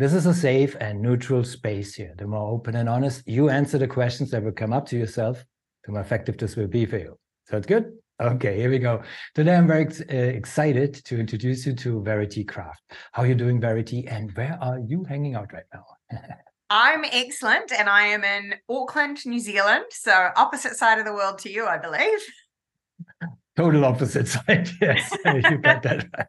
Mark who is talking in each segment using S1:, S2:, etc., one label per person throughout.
S1: This is a safe and neutral space here. The more open and honest you answer the questions that will come up to yourself, the more effective this will be for you. Sounds good? Okay, here we go. Today I'm very uh, excited to introduce you to Verity Craft. How are you doing, Verity? And where are you hanging out right now?
S2: I'm excellent, and I am in Auckland, New Zealand. So opposite side of the world to you, I believe.
S1: Total opposite side. Yes, you got that right.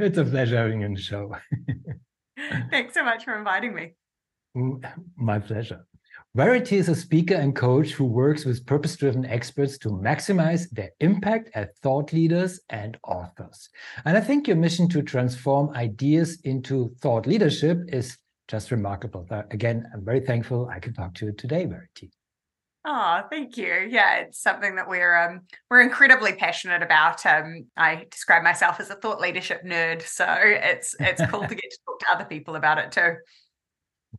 S1: It's a pleasure having you on the show.
S2: Thanks so much for inviting me.
S1: My pleasure. Verity is a speaker and coach who works with purpose driven experts to maximize their impact as thought leaders and authors. And I think your mission to transform ideas into thought leadership is just remarkable. Uh, again, I'm very thankful I can talk to you today, Verity.
S2: Oh, thank you. Yeah, it's something that we're um, we're incredibly passionate about. Um, I describe myself as a thought leadership nerd, so it's it's cool to get to talk to other people about it too.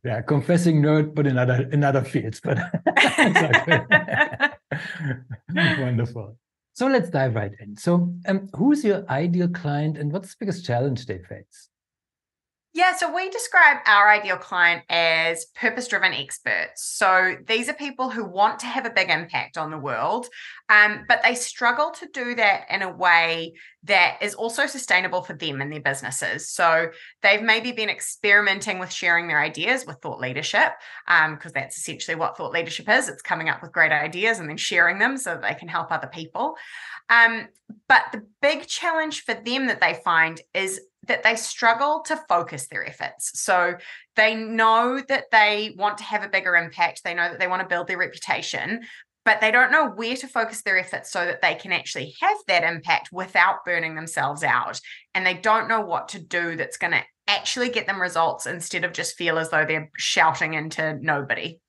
S1: Yeah, confessing nerd, but in other in other fields. But wonderful. So let's dive right in. So, um, who's your ideal client, and what's the biggest challenge they face?
S2: Yeah, so we describe our ideal client as purpose driven experts. So these are people who want to have a big impact on the world, um, but they struggle to do that in a way that is also sustainable for them and their businesses. So they've maybe been experimenting with sharing their ideas with thought leadership, because um, that's essentially what thought leadership is it's coming up with great ideas and then sharing them so that they can help other people. Um, but the big challenge for them that they find is that they struggle to focus their efforts. So they know that they want to have a bigger impact, they know that they want to build their reputation, but they don't know where to focus their efforts so that they can actually have that impact without burning themselves out. And they don't know what to do that's going to actually get them results instead of just feel as though they're shouting into nobody.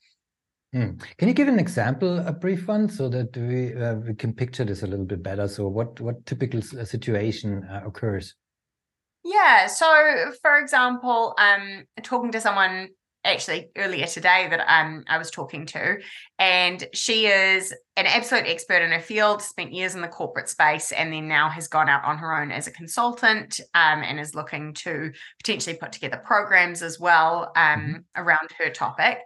S1: Hmm. Can you give an example, a brief one, so that we uh, we can picture this a little bit better? So, what what typical situation uh, occurs?
S2: Yeah. So, for example, um, talking to someone actually earlier today that um, I was talking to, and she is an absolute expert in her field, spent years in the corporate space, and then now has gone out on her own as a consultant um, and is looking to potentially put together programs as well um, mm-hmm. around her topic.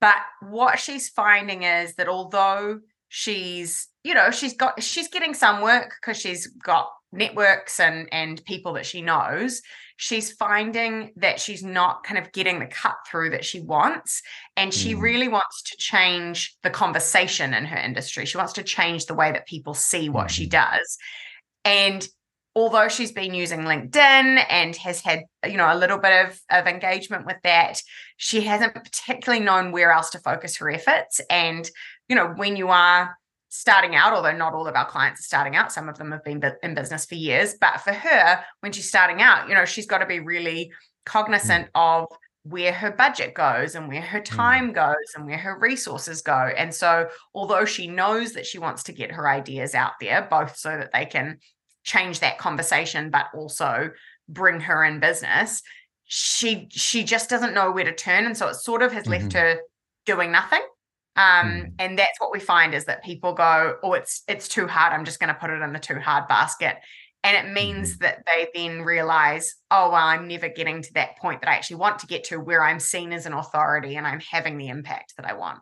S2: But what she's finding is that although she's, you know, she's got she's getting some work because she's got networks and and people that she knows she's finding that she's not kind of getting the cut through that she wants and she mm. really wants to change the conversation in her industry. She wants to change the way that people see what she does. And although she's been using linkedin and has had you know a little bit of, of engagement with that she hasn't particularly known where else to focus her efforts. And you know when you are starting out, although not all of our clients are starting out. Some of them have been in business for years. But for her, when she's starting out, you know, she's got to be really cognizant mm. of where her budget goes and where her mm. time mm. goes and where her resources go. And so, although she knows that she wants to get her ideas out there, both so that they can change that conversation, but also bring her in business, she she just doesn't know where to turn. And so it sort of has mm-hmm. left her doing nothing um, mm. And that's what we find is that people go, oh, it's it's too hard. I'm just going to put it in the too hard basket. And it means mm. that they then realize, oh, well, I'm never getting to that point that I actually want to get to where I'm seen as an authority and I'm having the impact that I want.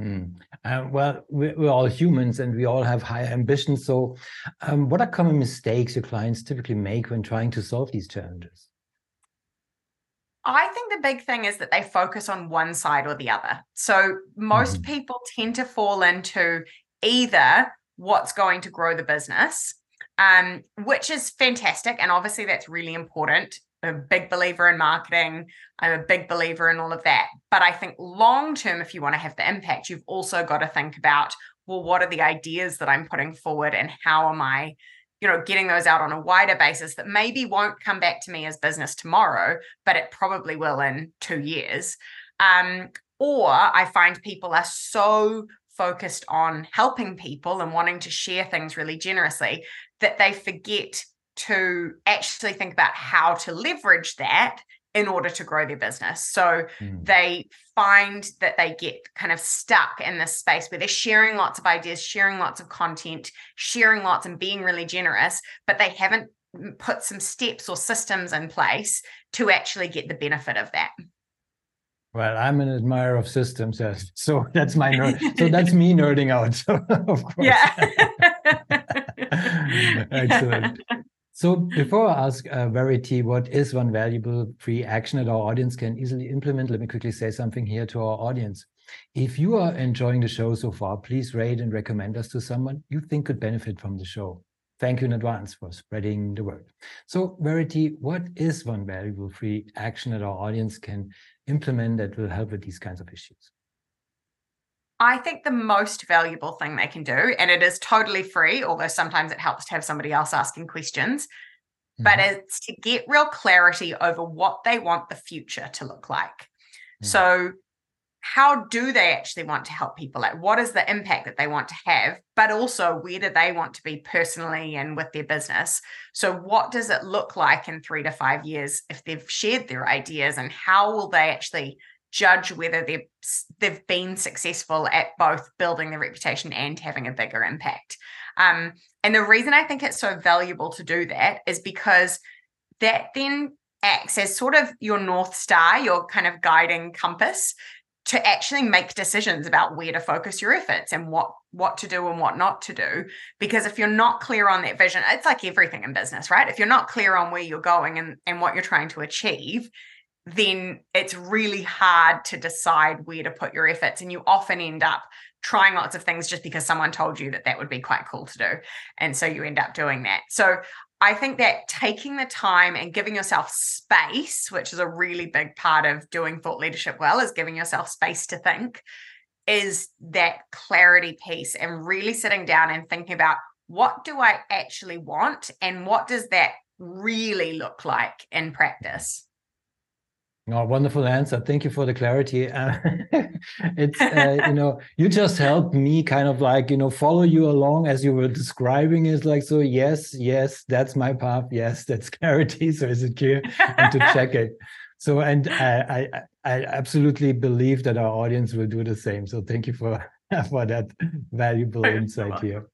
S1: Mm. Uh, well, we're, we're, all humans and we all have high ambitions. So, um, what are common mistakes your clients typically make when trying to solve these challenges?
S2: I think the big thing is that they focus on one side or the other. So most mm-hmm. people tend to fall into either what's going to grow the business, um, which is fantastic. And obviously, that's really important. I'm a big believer in marketing. I'm a big believer in all of that. But I think long term, if you want to have the impact, you've also got to think about well, what are the ideas that I'm putting forward and how am I you know getting those out on a wider basis that maybe won't come back to me as business tomorrow but it probably will in two years. Um, or I find people are so focused on helping people and wanting to share things really generously that they forget to actually think about how to leverage that in order to grow their business. So mm. they find that they get kind of stuck in this space where they're sharing lots of ideas, sharing lots of content, sharing lots and being really generous, but they haven't put some steps or systems in place to actually get the benefit of that.
S1: Well, I'm an admirer of systems. So that's my nerd. so that's me nerding out. So of course.
S2: Yeah.
S1: Excellent. So before I ask uh, Verity, what is one valuable free action that our audience can easily implement? Let me quickly say something here to our audience. If you are enjoying the show so far, please rate and recommend us to someone you think could benefit from the show. Thank you in advance for spreading the word. So, Verity, what is one valuable free action that our audience can implement that will help with these kinds of issues?
S2: I think the most valuable thing they can do, and it is totally free, although sometimes it helps to have somebody else asking questions, mm-hmm. but it's to get real clarity over what they want the future to look like. Mm-hmm. So, how do they actually want to help people? Like, what is the impact that they want to have? But also, where do they want to be personally and with their business? So, what does it look like in three to five years if they've shared their ideas, and how will they actually judge whether they've they've been successful at both building their reputation and having a bigger impact. Um, and the reason I think it's so valuable to do that is because that then acts as sort of your north star, your kind of guiding compass to actually make decisions about where to focus your efforts and what what to do and what not to do because if you're not clear on that vision it's like everything in business right if you're not clear on where you're going and, and what you're trying to achieve then it's really hard to decide where to put your efforts. And you often end up trying lots of things just because someone told you that that would be quite cool to do. And so you end up doing that. So I think that taking the time and giving yourself space, which is a really big part of doing thought leadership well, is giving yourself space to think, is that clarity piece and really sitting down and thinking about what do I actually want and what does that really look like in practice?
S1: Oh, wonderful answer. Thank you for the clarity. Uh, it's, uh, you know, you just helped me kind of like, you know, follow you along as you were describing it. Like, so, yes, yes, that's my path. Yes, that's clarity. So, is it clear? and to check it. So, and I, I, I absolutely believe that our audience will do the same. So, thank you for, for that valuable insight here.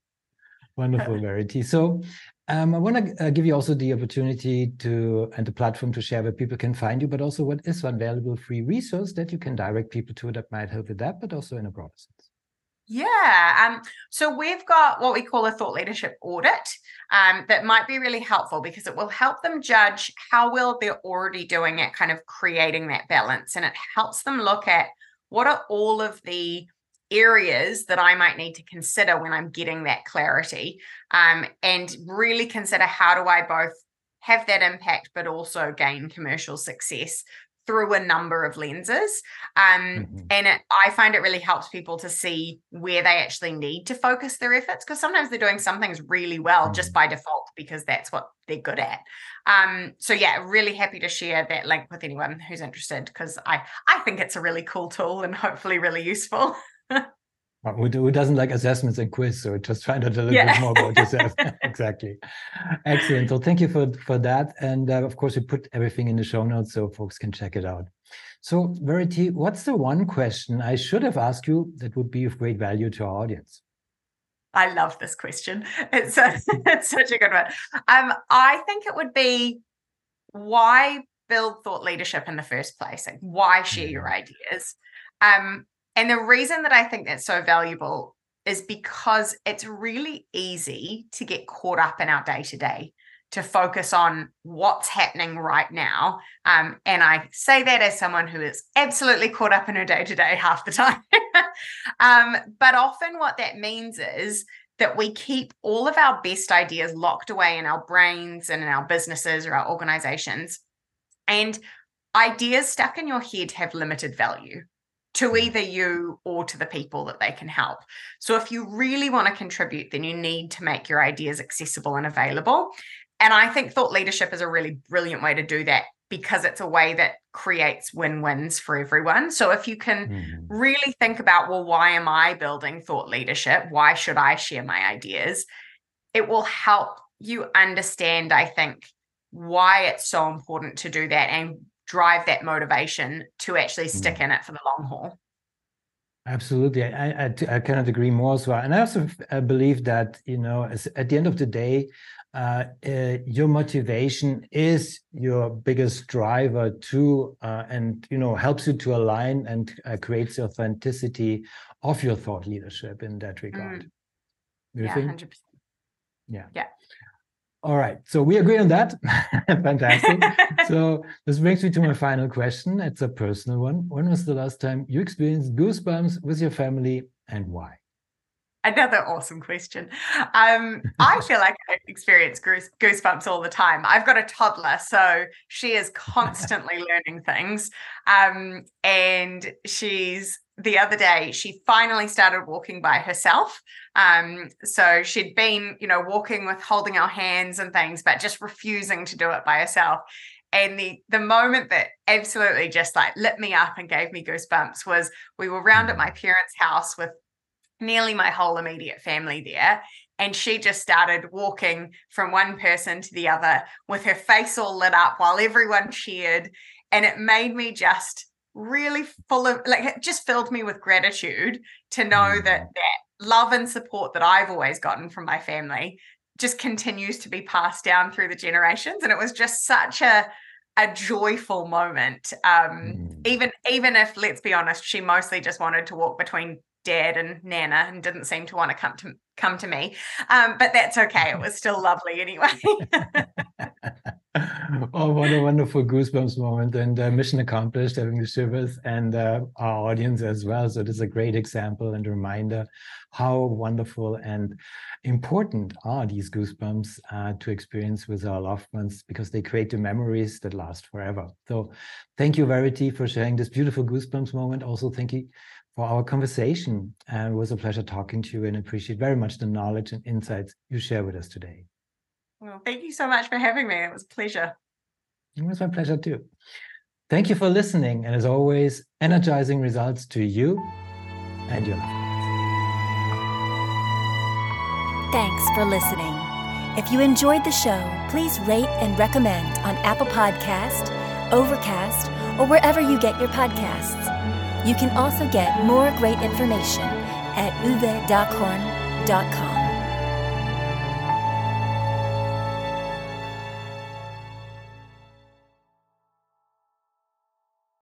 S1: Wonderful, Verity. So, um, I want to uh, give you also the opportunity to and the platform to share where people can find you, but also what is one valuable free resource that you can direct people to that might help with that, but also in a broader sense.
S2: Yeah. Um, so we've got what we call a thought leadership audit um, that might be really helpful because it will help them judge how well they're already doing at kind of creating that balance. And it helps them look at what are all of the areas that I might need to consider when I'm getting that clarity um, and really consider how do I both have that impact but also gain commercial success through a number of lenses. Um, mm-hmm. And it, I find it really helps people to see where they actually need to focus their efforts because sometimes they're doing some things really well mm-hmm. just by default because that's what they're good at. Um, so yeah, really happy to share that link with anyone who's interested because I I think it's a really cool tool and hopefully really useful.
S1: who, who doesn't like assessments and quiz? So just find out a little yeah. bit more about yourself. Exactly. Excellent. So thank you for for that. And uh, of course we put everything in the show notes so folks can check it out. So verity what's the one question i should have asked you that would be of great value to our audience?
S2: I love this question. It's, a, it's such a good one. Um, i think it would be why build thought leadership in the first place? Like why share your ideas? Um, and the reason that I think that's so valuable is because it's really easy to get caught up in our day to day, to focus on what's happening right now. Um, and I say that as someone who is absolutely caught up in her day to day half the time. um, but often what that means is that we keep all of our best ideas locked away in our brains and in our businesses or our organizations. And ideas stuck in your head have limited value to mm. either you or to the people that they can help. So if you really want to contribute, then you need to make your ideas accessible and available. And I think thought leadership is a really brilliant way to do that because it's a way that creates win-wins for everyone. So if you can mm-hmm. really think about, well, why am I building thought leadership? Why should I share my ideas? It will help you understand, I think, why it's so important to do that and drive that motivation to actually stick mm-hmm. in it for the long haul.
S1: Absolutely, I, I, I cannot agree more as well. And I also uh, believe that you know, at the end of the day, uh, uh, your motivation is your biggest driver too, uh, and you know helps you to align and uh, creates the authenticity of your thought leadership in that regard. Mm.
S2: yeah, hundred percent.
S1: Yeah.
S2: Yeah.
S1: All right. So we agree on that. Fantastic. so this brings me to my final question. It's a personal one. When was the last time you experienced goosebumps with your family and why?
S2: Another awesome question. Um, I feel like I experience goose, goosebumps all the time. I've got a toddler, so she is constantly learning things. Um, and she's the other day, she finally started walking by herself. Um, so she'd been, you know, walking with holding our hands and things, but just refusing to do it by herself. And the the moment that absolutely just like lit me up and gave me goosebumps was we were round at my mm. parents' house with nearly my whole immediate family there. And she just started walking from one person to the other with her face all lit up while everyone cheered. And it made me just really full of like it just filled me with gratitude to know that mm. that love and support that I've always gotten from my family just continues to be passed down through the generations. And it was just such a a joyful moment. Um mm. even even if let's be honest she mostly just wanted to walk between dad and nana and didn't seem to want to come to come to me. Um but that's okay. It was still lovely anyway
S1: oh, what a wonderful goosebumps moment and uh, mission accomplished having the shivers and uh, our audience as well. So, it is a great example and reminder how wonderful and important are these goosebumps uh, to experience with our loved ones because they create the memories that last forever. So, thank you, Verity, for sharing this beautiful goosebumps moment. Also, thank you for our conversation. Uh, it was a pleasure talking to you and appreciate very much the knowledge and insights you share with us today.
S2: Well, thank you so much for having me. It was a pleasure.
S1: It was my pleasure too. Thank you for listening. And as always, energizing results to you and your loved ones.
S3: Thanks for listening. If you enjoyed the show, please rate and recommend on Apple Podcast, Overcast, or wherever you get your podcasts. You can also get more great information at uwedockhorn.com.